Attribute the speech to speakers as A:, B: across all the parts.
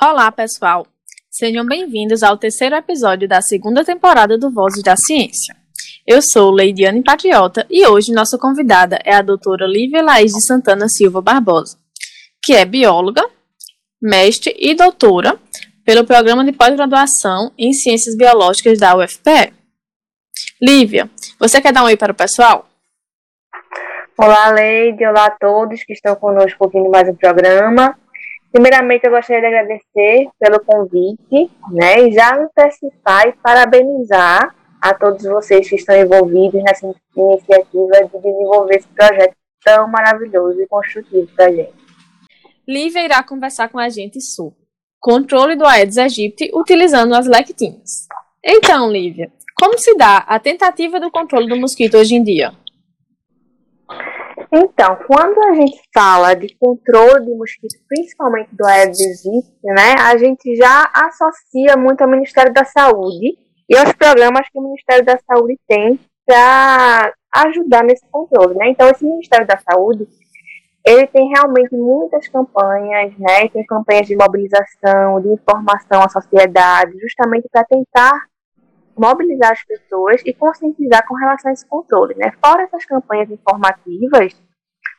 A: Olá, pessoal! Sejam bem-vindos ao terceiro episódio da segunda temporada do Vozes da Ciência. Eu sou Leidiane Patriota e hoje nossa convidada é a doutora Lívia Laís de Santana Silva Barbosa, que é bióloga, mestre e doutora pelo Programa de Pós-Graduação em Ciências Biológicas da UFPE. Lívia, você quer dar um oi para o pessoal?
B: Olá, Leide, olá a todos que estão conosco ouvindo mais um programa. Primeiramente, eu gostaria de agradecer pelo convite, né, e já antecipar e parabenizar a todos vocês que estão envolvidos nessa iniciativa de desenvolver esse projeto tão maravilhoso e construtivo para a gente.
A: Lívia irá conversar com a gente sobre controle do Aedes aegypti utilizando as lectinas. Então, Lívia, como se dá a tentativa do controle do mosquito hoje em dia?
B: Então, quando a gente fala de controle de mosquito, principalmente do Aedes aegypti, né, a gente já associa muito ao Ministério da Saúde e aos programas que o Ministério da Saúde tem para ajudar nesse controle, né? Então, esse Ministério da Saúde, ele tem realmente muitas campanhas, né? Tem campanhas de mobilização, de informação à sociedade, justamente para tentar mobilizar as pessoas e conscientizar com relação a esse controle. Né? Fora essas campanhas informativas,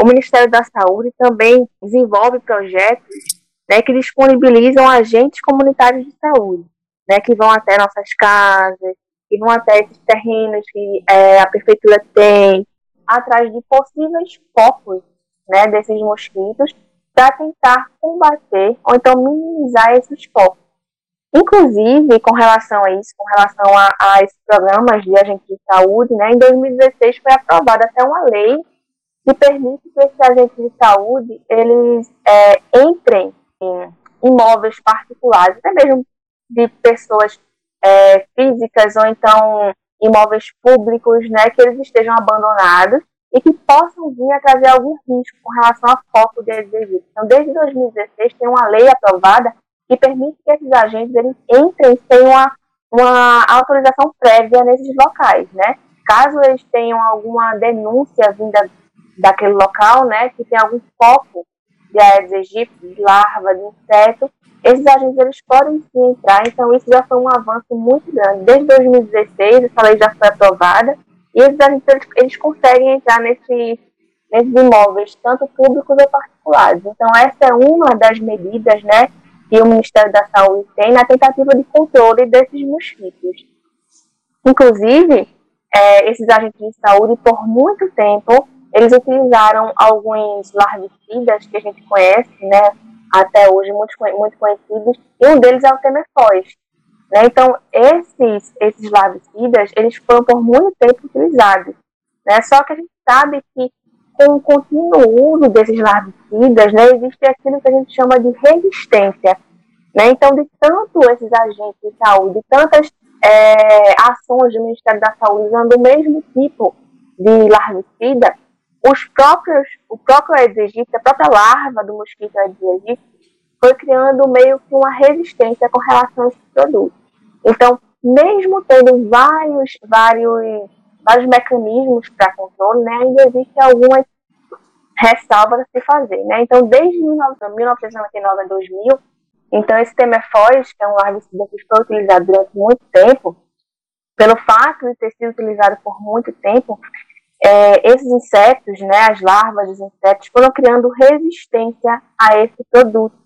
B: o Ministério da Saúde também desenvolve projetos né, que disponibilizam agentes comunitários de saúde, né, que vão até nossas casas, que vão até esses terrenos que é, a prefeitura tem, atrás de possíveis focos né, desses mosquitos, para tentar combater ou então minimizar esses focos. Inclusive, com relação a isso, com relação a, a esses programas de agentes de saúde, né, em 2016 foi aprovada até uma lei que permite que esses agentes de saúde eles é, entrem em imóveis particulares, até mesmo de pessoas é, físicas ou então imóveis públicos, né, que eles estejam abandonados e que possam vir a trazer algum risco com relação a foco de exercício. Então, desde 2016 tem uma lei aprovada que permite que esses agentes eles entrem sem uma, uma autorização prévia nesses locais, né? Caso eles tenham alguma denúncia vinda daquele local, né, que tem algum foco de Aedes aegypti, de larva, de inseto, esses agentes eles podem sim entrar, então isso já foi um avanço muito grande. Desde 2016, essa lei já foi aprovada, e esses agentes eles, eles conseguem entrar nesse, nesses imóveis, tanto públicos ou particulares. Então essa é uma das medidas, né, que o Ministério da Saúde tem na tentativa de controle desses mosquitos. Inclusive, é, esses agentes de saúde, por muito tempo, eles utilizaram alguns larvicidas que a gente conhece, né, até hoje muito, muito conhecidos, e um deles é o temefóis. Né? Então, esses, esses larvicidas, eles foram por muito tempo utilizados. Né? Só que a gente sabe que com o contínuo uso desses larvicidas, né, existe aquilo que a gente chama de resistência. Né? Então, de tanto esses agentes de saúde, tantas é, ações do Ministério da Saúde usando o mesmo tipo de larvicida, os próprios, o próprio Aedes a própria larva do mosquito Aedes aegypti, foi criando meio que uma resistência com relação a esse produto. Então, mesmo tendo vários, vários vários mecanismos para controle, né, ainda existem algumas ressalvas a se fazer. Né? Então, desde 1999 a 2000, então esse temefóis, que é um larvicida que foi utilizado durante muito tempo, pelo fato de ter sido utilizado por muito tempo, é, esses insetos, né, as larvas dos insetos, foram criando resistência a esse produto.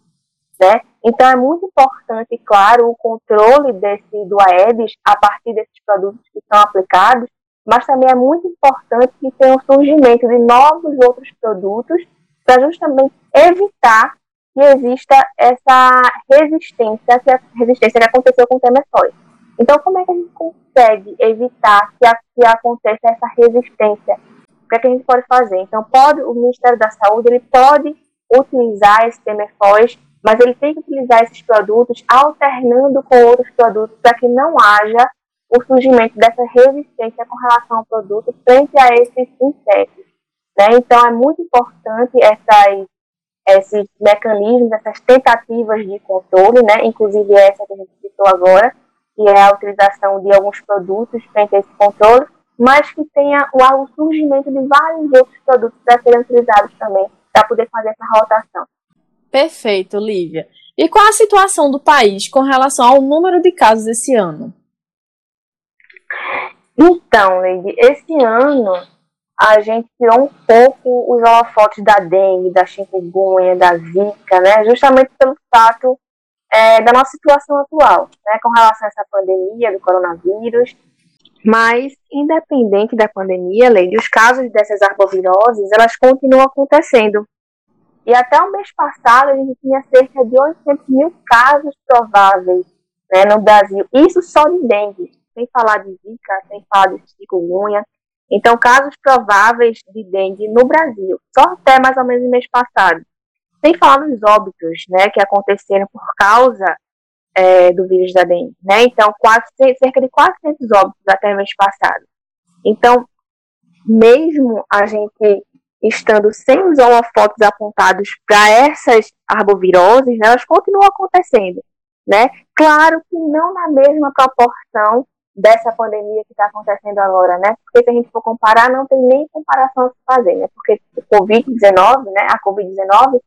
B: Né? Então é muito importante, claro, o controle desse do Aedes a partir desses produtos que são aplicados, mas também é muito importante que tenha o surgimento de novos outros produtos para justamente evitar que exista essa resistência, que a resistência que aconteceu com o temesóide. Então, como é que a gente consegue evitar que, a, que aconteça essa resistência? O que, é que a gente pode fazer? Então, pode, o Ministério da Saúde ele pode utilizar esse temefóis, mas ele tem que utilizar esses produtos alternando com outros produtos para que não haja o surgimento dessa resistência com relação ao produto frente a esses insetos. Né? Então, é muito importante essas, esses mecanismos, essas tentativas de controle, né? inclusive essa que a gente citou agora, que é a utilização de alguns produtos frente a esse controle, mas que tenha o surgimento de vários outros produtos para serem utilizados também, para poder fazer essa rotação.
A: Perfeito, Lívia. E qual a situação do país com relação ao número de casos esse ano?
B: Então, Lady, esse ano a gente tirou um pouco os holofotes da dengue, da chikungunya, da zika, né? Justamente pelo fato é, da nossa situação atual, né? Com relação a essa pandemia do coronavírus. Mas, independente da pandemia, Lady, os casos dessas arboviroses, elas continuam acontecendo. E até o mês passado, a gente tinha cerca de 800 mil casos prováveis né, no Brasil. Isso só de dengue, sem falar de zika, sem falar de chikungunya. Então, casos prováveis de dengue no Brasil, só até mais ou menos no mês passado. Sem falar nos óbitos, né, que aconteceram por causa é, do vírus da dengue, né? Então, quase, cerca de 400 óbitos até mês passado. Então, mesmo a gente estando sem os holofotes apontados para essas arboviroses, né, elas continuam acontecendo, né? Claro que não na mesma proporção dessa pandemia que está acontecendo agora, né? Porque se a gente for comparar, não tem nem comparação a se fazer, né? Porque o Covid-19, né? A Covid-19,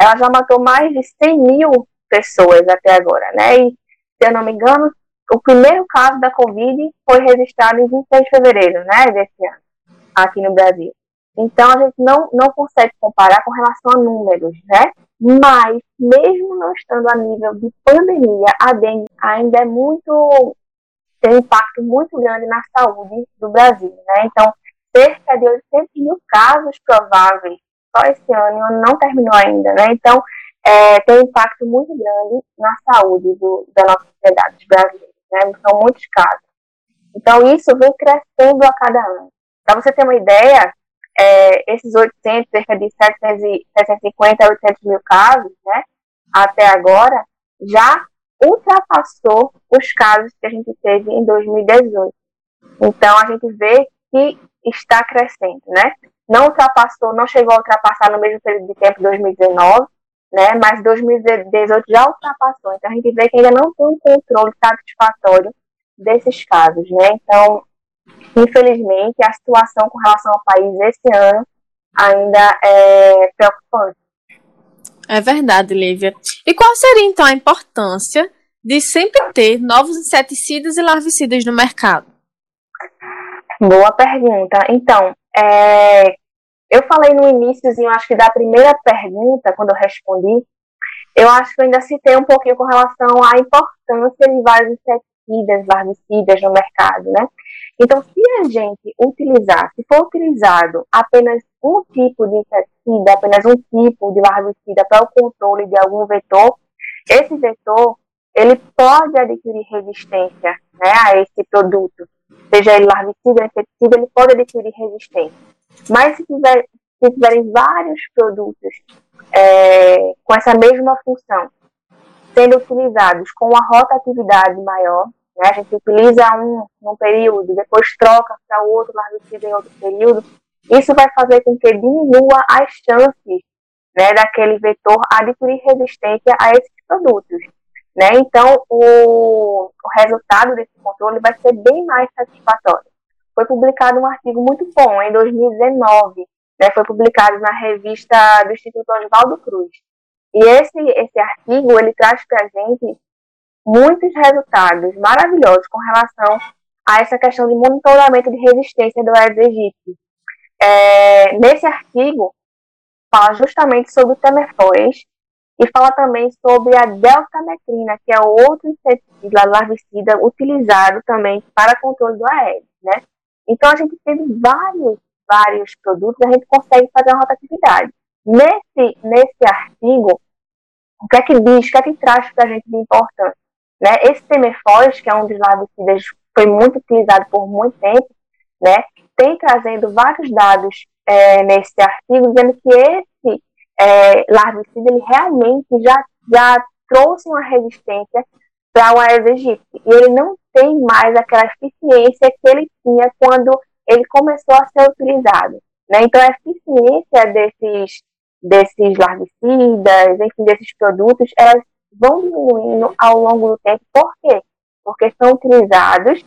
B: ela já matou mais de 100 mil pessoas até agora, né? E, se eu não me engano, o primeiro caso da Covid foi registrado em 26 de fevereiro, né? Desse ano, aqui no Brasil. Então, a gente não, não consegue comparar com relação a números, né? Mas, mesmo não estando a nível de pandemia, a dengue ainda é muito. tem um impacto muito grande na saúde do Brasil, né? Então, cerca de 800 mil casos prováveis só esse ano, o ano não terminou ainda, né? Então, é, tem um impacto muito grande na saúde do, da nossa sociedade brasileira, né? São muitos casos. Então, isso vem crescendo a cada ano. Para você ter uma ideia, é, esses 800, cerca de 750 a 800 mil casos, né, até agora, já ultrapassou os casos que a gente teve em 2018. Então, a gente vê que está crescendo, né? Não ultrapassou, não chegou a ultrapassar no mesmo período de tempo 2019, né? Mas 2018 já ultrapassou. Então, a gente vê que ainda não tem um controle satisfatório desses casos, né? Então, infelizmente, a situação com relação ao país esse ano ainda é preocupante.
A: É verdade, Lívia. E qual seria então a importância de sempre ter novos inseticidas e larvicidas no mercado?
B: Boa pergunta. Então, é, eu falei no iníciozinho, acho que da primeira pergunta, quando eu respondi, eu acho que eu ainda citei um pouquinho com relação à importância de vários inseticidas, larvicidas no mercado, né? Então, se a gente utilizar, se for utilizado apenas um tipo de inseticida, apenas um tipo de larvicida para o controle de algum vetor, esse vetor ele pode adquirir resistência né, a esse produto. Seja ele larvicida inseticida, ele pode adquirir resistência. Mas se, tiver, se tiverem vários produtos é, com essa mesma função, sendo utilizados com uma rotatividade maior, né? A gente utiliza um num período, depois troca para outro larvicida em outro período. Isso vai fazer com que diminua as chances né, daquele vetor adquirir resistência a esses produtos. Né? Então, o, o resultado desse controle vai ser bem mais satisfatório. Foi publicado um artigo muito bom em 2019, né? foi publicado na revista do Instituto Oswaldo Cruz. E esse, esse artigo ele traz para a gente muitos resultados maravilhosos com relação a essa questão de monitoramento de resistência do Aedes aegypti. É, nesse artigo, fala justamente sobre o temerfóis e fala também sobre a deltametrina, que é outro inseticida larvicida utilizado também para controle do Aedes, né? Então, a gente teve vários, vários produtos, a gente consegue fazer uma rotatividade. Nesse, nesse artigo, o que é que diz, o que é que traz para a gente de importante? Né? Esse Temerfós, que é um dos larvicidas foi muito utilizado por muito tempo, né? tem trazendo vários dados é, nesse artigo, dizendo que esse é, larvicida ele realmente já, já trouxe uma resistência para o Aedes aegypti. E ele não tem mais aquela eficiência que ele tinha quando ele começou a ser utilizado. Né? Então, a eficiência desses, desses larvicidas, enfim, desses produtos, elas vão diminuindo ao longo do tempo. Por quê? Porque são utilizados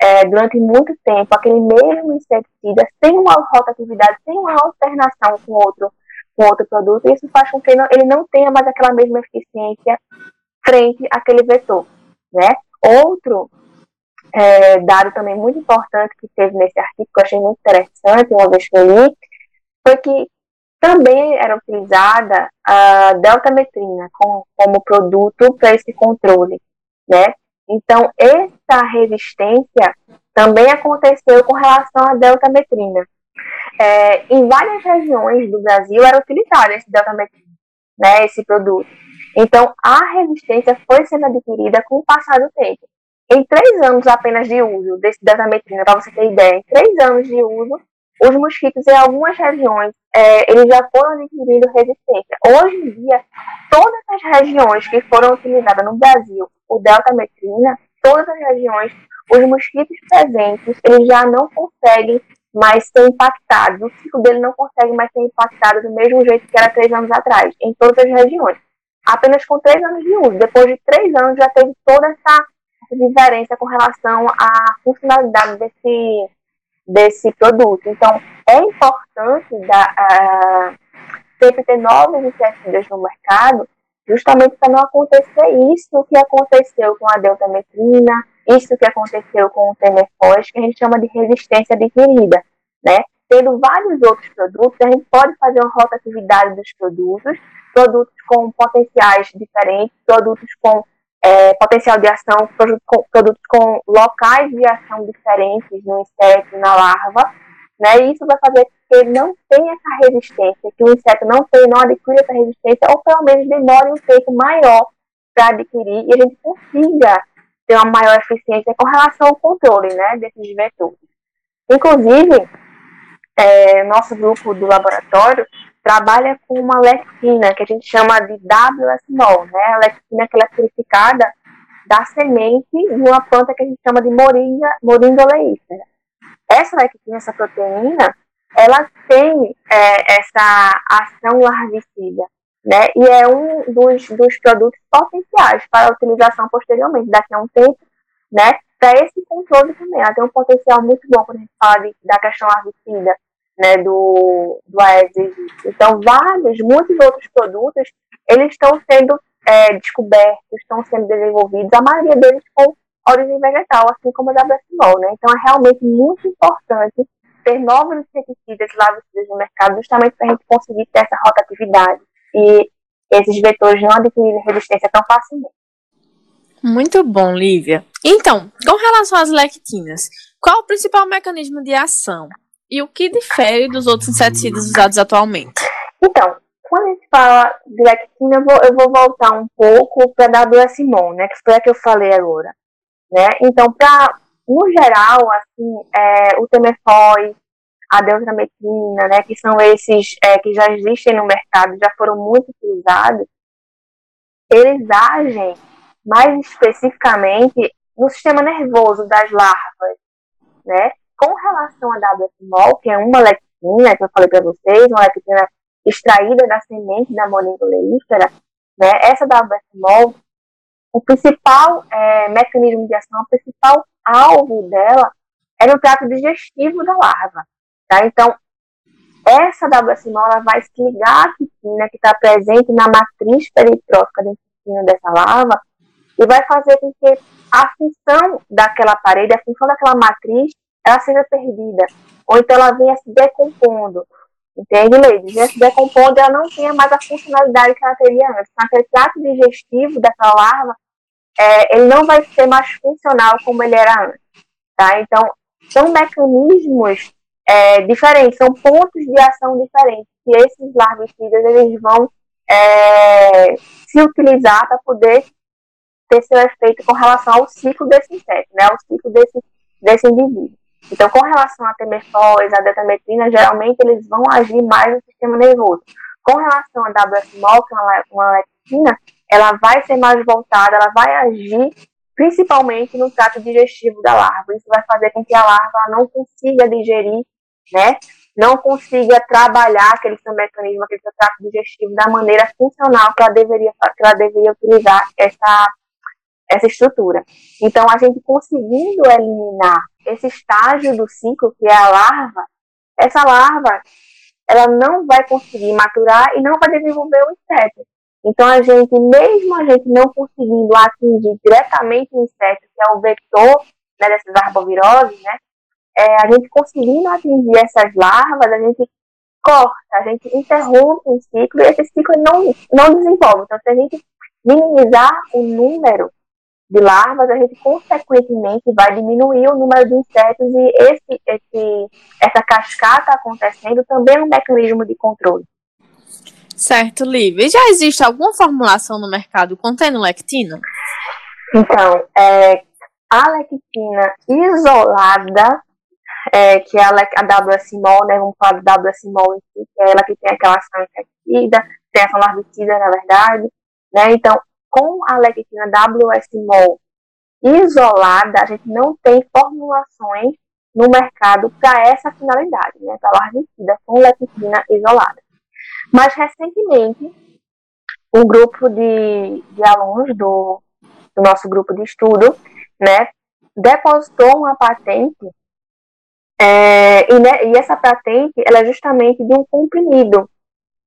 B: é, durante muito tempo aquele mesmo inseticida sem uma rotatividade, sem uma alternação com outro com outro produto, e isso faz com que ele não tenha mais aquela mesma eficiência frente àquele vetor, né? Outro é, dado também muito importante que teve nesse artigo, que eu achei muito interessante, uma vez que eu li, foi que também era utilizada a deltametrina como, como produto para esse controle, né? Então, essa resistência também aconteceu com relação à deltametrina. É, em várias regiões do Brasil era utilizado esse deltametrina, né, esse produto. Então, a resistência foi sendo adquirida com o passar do tempo. Em três anos apenas de uso desse deltametrina, para você ter ideia, em três anos de uso, os mosquitos em algumas regiões, é, eles já foram adquirindo resistência. Hoje em dia, todas as regiões que foram utilizadas no Brasil, o deltametrina, todas as regiões, os mosquitos presentes, eles já não conseguem mais ser impactados. O ciclo dele não consegue mais ser impactado do mesmo jeito que era três anos atrás, em todas as regiões. Apenas com três anos de uso. Depois de três anos já teve toda essa diferença com relação à funcionalidade desse, desse produto. Então, é importante da, uh, sempre ter novos inseticidas no mercado, justamente para não acontecer isso que aconteceu com a deltametrina, isso que aconteceu com o Temerfós, que a gente chama de resistência adquirida, né? Tendo vários outros produtos, a gente pode fazer uma rotatividade dos produtos, produtos com potenciais diferentes, produtos com é, potencial de ação, produtos com, produtos com locais de ação diferentes no inseto, na larva, né? E isso vai fazer que ele não tenha essa resistência, que o inseto não tenha, não adquira essa resistência, ou pelo menos demore um tempo maior para adquirir e a gente consiga ter uma maior eficiência com relação ao controle, né, desses vetores. Inclusive, é, nosso grupo do laboratório trabalha com uma lectina que a gente chama de WSMOL, né? A lectina que é purificada da semente de uma planta que a gente chama de moringa, moringa oleífera. Essa lectina, essa proteína, ela tem é, essa ação larvicida, né? E é um dos, dos produtos potenciais para utilização posteriormente, daqui a um tempo, né? Para esse controle também, ela tem um potencial muito bom quando a gente fala de, da questão larvicida, né, do, do Aedes. Então, vários, muitos outros produtos, eles estão sendo é, descobertos, estão sendo desenvolvidos, a maioria deles com origem vegetal, assim como a WSMOL, né? Então, é realmente muito importante ter novos inseticidas larvicidas no mercado, justamente para a gente conseguir ter essa rotatividade e esses vetores não adquirirem resistência tão facilmente.
A: Muito bom, Lívia. Então, com relação às lectinas, qual o principal mecanismo de ação? E o que difere dos outros inseticidas usados atualmente?
B: Então, quando a gente fala de lectina, eu vou, eu vou voltar um pouco para a WSMON, né, que foi a que eu falei agora. Né? Então, pra, no geral, assim, é, o Temefói, a deutrametrina, né, que são esses é, que já existem no mercado, já foram muito utilizados, eles agem mais especificamente no sistema nervoso das larvas, né? Com relação à WSMOL, que é uma lectina, que eu falei para vocês, uma lectina extraída da semente da moringa oleífera, né? Essa WSMOL, o principal é, mecanismo de ação, o principal alvo dela é no trato digestivo da larva. Tá? Então, essa WSMOL ela vai se ligar à quitina que está presente na matriz peritrófica intestino dessa larva e vai fazer com que a função daquela parede, a função daquela matriz, ela seja perdida. Ou então ela venha se decompondo. Entende, Lady? Venha se decompondo ela não tenha mais a funcionalidade que ela teria antes. Então, aquele trato digestivo daquela larva, é, ele não vai ser mais funcional como ele era antes. Tá? Então, são mecanismos é, diferentes, são pontos de ação diferentes que esses larvicidas eles vão é, se utilizar para poder ter seu efeito com relação ao ciclo desse inseto, né, ao ciclo desse, desse indivíduo. Então, com relação à temerfós, à detametrina, geralmente eles vão agir mais no sistema nervoso. Com relação à WFMOL, que é uma, uma lectina, ela vai ser mais voltada, ela vai agir principalmente no trato digestivo da larva. Isso vai fazer com que a larva não consiga digerir né, não consiga trabalhar aquele seu mecanismo, aquele seu trato digestivo da maneira funcional que ela deveria, que ela deveria utilizar essa, essa estrutura. Então, a gente conseguindo eliminar esse estágio do ciclo, que é a larva, essa larva, ela não vai conseguir maturar e não vai desenvolver o inseto. Então, a gente, mesmo a gente não conseguindo atingir diretamente o inseto, que é o vetor né, dessas arboviroses, né, é, a gente conseguindo atingir essas larvas, a gente corta, a gente interrompe um ciclo e esse ciclo não, não desenvolve. Então, se a gente minimizar o número de larvas, a gente consequentemente vai diminuir o número de insetos e esse, esse, essa cascata acontecendo também é um mecanismo de controle.
A: Certo, Lívia. Já existe alguma formulação no mercado contendo lectina?
B: Então, é, a lectina isolada, é, que é a, WS-mol, né, vamos falar da WS-mol em si, que é ela que tem aquela ação infecticida, tem ação larvicida, na verdade, né, então, com a lectina WS-mol isolada, a gente não tem formulações no mercado para essa finalidade, né, para larvicida com lectina isolada. Mas, recentemente, um grupo de, de alunos do, do nosso grupo de estudo, né, depositou uma patente é, e, né, e, essa patente ela é justamente de um comprimido.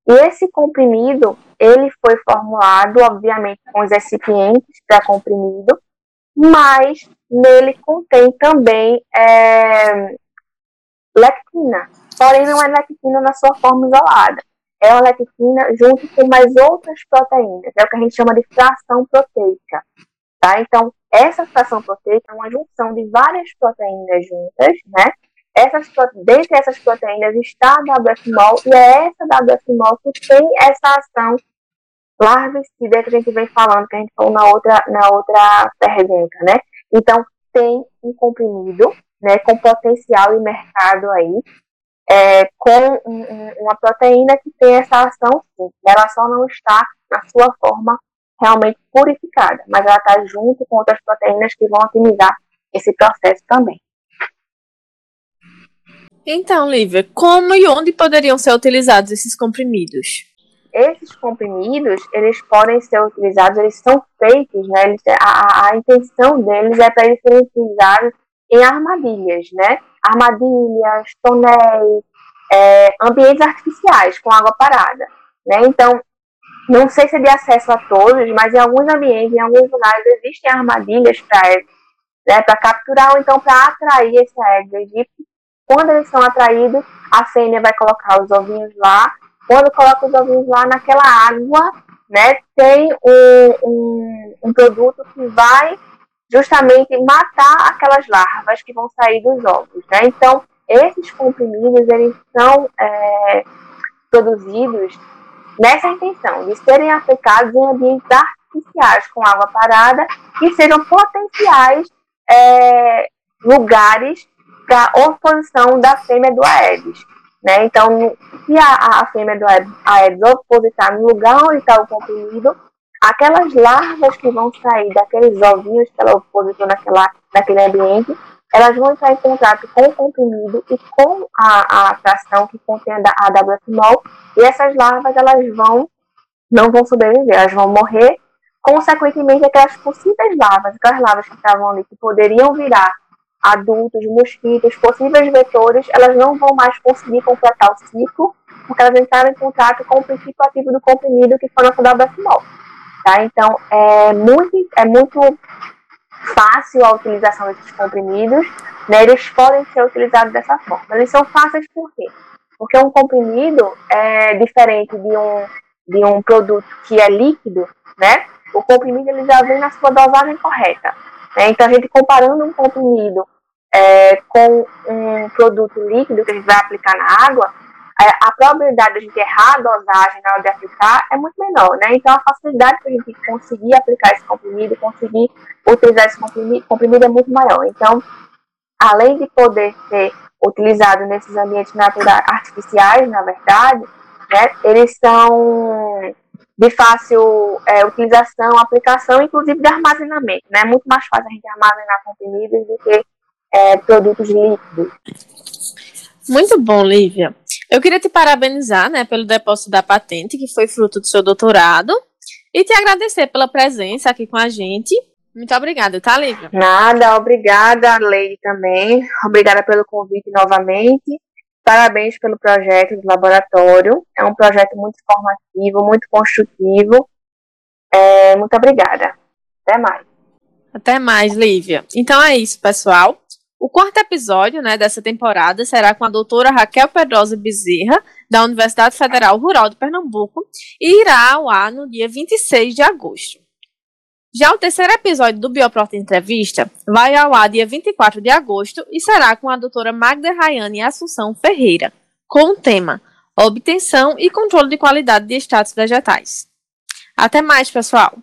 B: E esse comprimido ele foi formulado, obviamente, com os recipientes para comprimido, mas nele contém também é, lectina. Porém, não é lectina na sua forma isolada é a lectina junto com mais outras proteínas. É o que a gente chama de fração proteica. Tá? Então, essa fração proteica é uma junção de várias proteínas juntas, né? Essas, dentre essas proteínas está a WFMOL e é essa WFMOL que tem essa ação larvicida que a gente vem falando, que a gente falou na outra, na outra pergunta, né? Então, tem um comprimido, né, com potencial e mercado aí, é, com um, uma proteína que tem essa ação sim. Ela só não está na sua forma realmente purificada, mas ela está junto com outras proteínas que vão otimizar esse processo também.
A: Então, Lívia, como e onde poderiam ser utilizados esses comprimidos?
B: Esses comprimidos, eles podem ser utilizados, eles são feitos, né? Eles, a, a intenção deles é para eles serem utilizados em armadilhas, né? Armadilhas, tonéis, é, ambientes artificiais com água parada, né? Então, não sei se é de acesso a todos, mas em alguns ambientes, em alguns lugares, existem armadilhas para né, para capturar ou então para atrair esse Aedes aegypti. Quando eles são atraídos, a fêmea vai colocar os ovinhos lá. Quando coloca os ovinhos lá naquela água, né, tem um, um, um produto que vai justamente matar aquelas larvas que vão sair dos ovos. Né? Então, esses comprimidos eles são é, produzidos nessa intenção de serem aplicados em ambientes artificiais com água parada e sejam potenciais é, lugares para oposição da fêmea do Aedes. Né? Então, se a, a fêmea do Aedes opositar no lugar onde está o comprimido, aquelas larvas que vão sair daqueles ovinhos que ela posicionou naquela, naquele ambiente, elas vão entrar em contato com o comprimido e com a, a que contém a, a WFMOL, e essas larvas elas vão, não vão sobreviver, elas vão morrer, consequentemente aquelas possíveis larvas, aquelas larvas que estavam ali, que poderiam virar adultos, mosquitos, possíveis vetores, elas não vão mais conseguir completar o ciclo, porque elas entraram em contato com o princípio ativo do comprimido, que foi a WFMOL. Tá? Então, é muito, é muito fácil a utilização desses comprimidos, né? eles podem ser utilizados dessa forma. Eles são fáceis por quê? Porque um comprimido é diferente de um, de um produto que é líquido, né? O comprimido ele já vem na sua dosagem correta. Né? Então, a gente comparando um comprimido é, com um produto líquido que a gente vai aplicar na água, é, a probabilidade de a gente errar a dosagem na hora de aplicar é muito menor, né? Então, a facilidade para a gente conseguir aplicar esse comprimido, conseguir utilizar esse comprimido, comprimido é muito maior. Então, além de poder ser utilizado nesses ambientes naturais, artificiais, na verdade, né, eles são de fácil é, utilização, aplicação, inclusive de armazenamento. Né? É muito mais fácil a gente armazenar comprimidos do que é, produtos líquidos.
A: Muito bom, Lívia. Eu queria te parabenizar, né, pelo depósito da patente, que foi fruto do seu doutorado, e te agradecer pela presença aqui com a gente. Muito obrigada, tá, Lívia?
B: Nada, obrigada, Leide também. Obrigada pelo convite novamente. Parabéns pelo projeto do laboratório. É um projeto muito formativo, muito construtivo. É, muito obrigada. Até mais.
A: Até mais, Lívia. Então é isso, pessoal. O quarto episódio né, dessa temporada será com a doutora Raquel Pedrosa Bezerra, da Universidade Federal Rural de Pernambuco, e irá ao ar no dia 26 de agosto. Já o terceiro episódio do Bioprota Entrevista vai ao ar dia 24 de agosto e será com a doutora Magda Rayane Assunção Ferreira, com o tema Obtenção e controle de qualidade de extratos vegetais. Até mais, pessoal!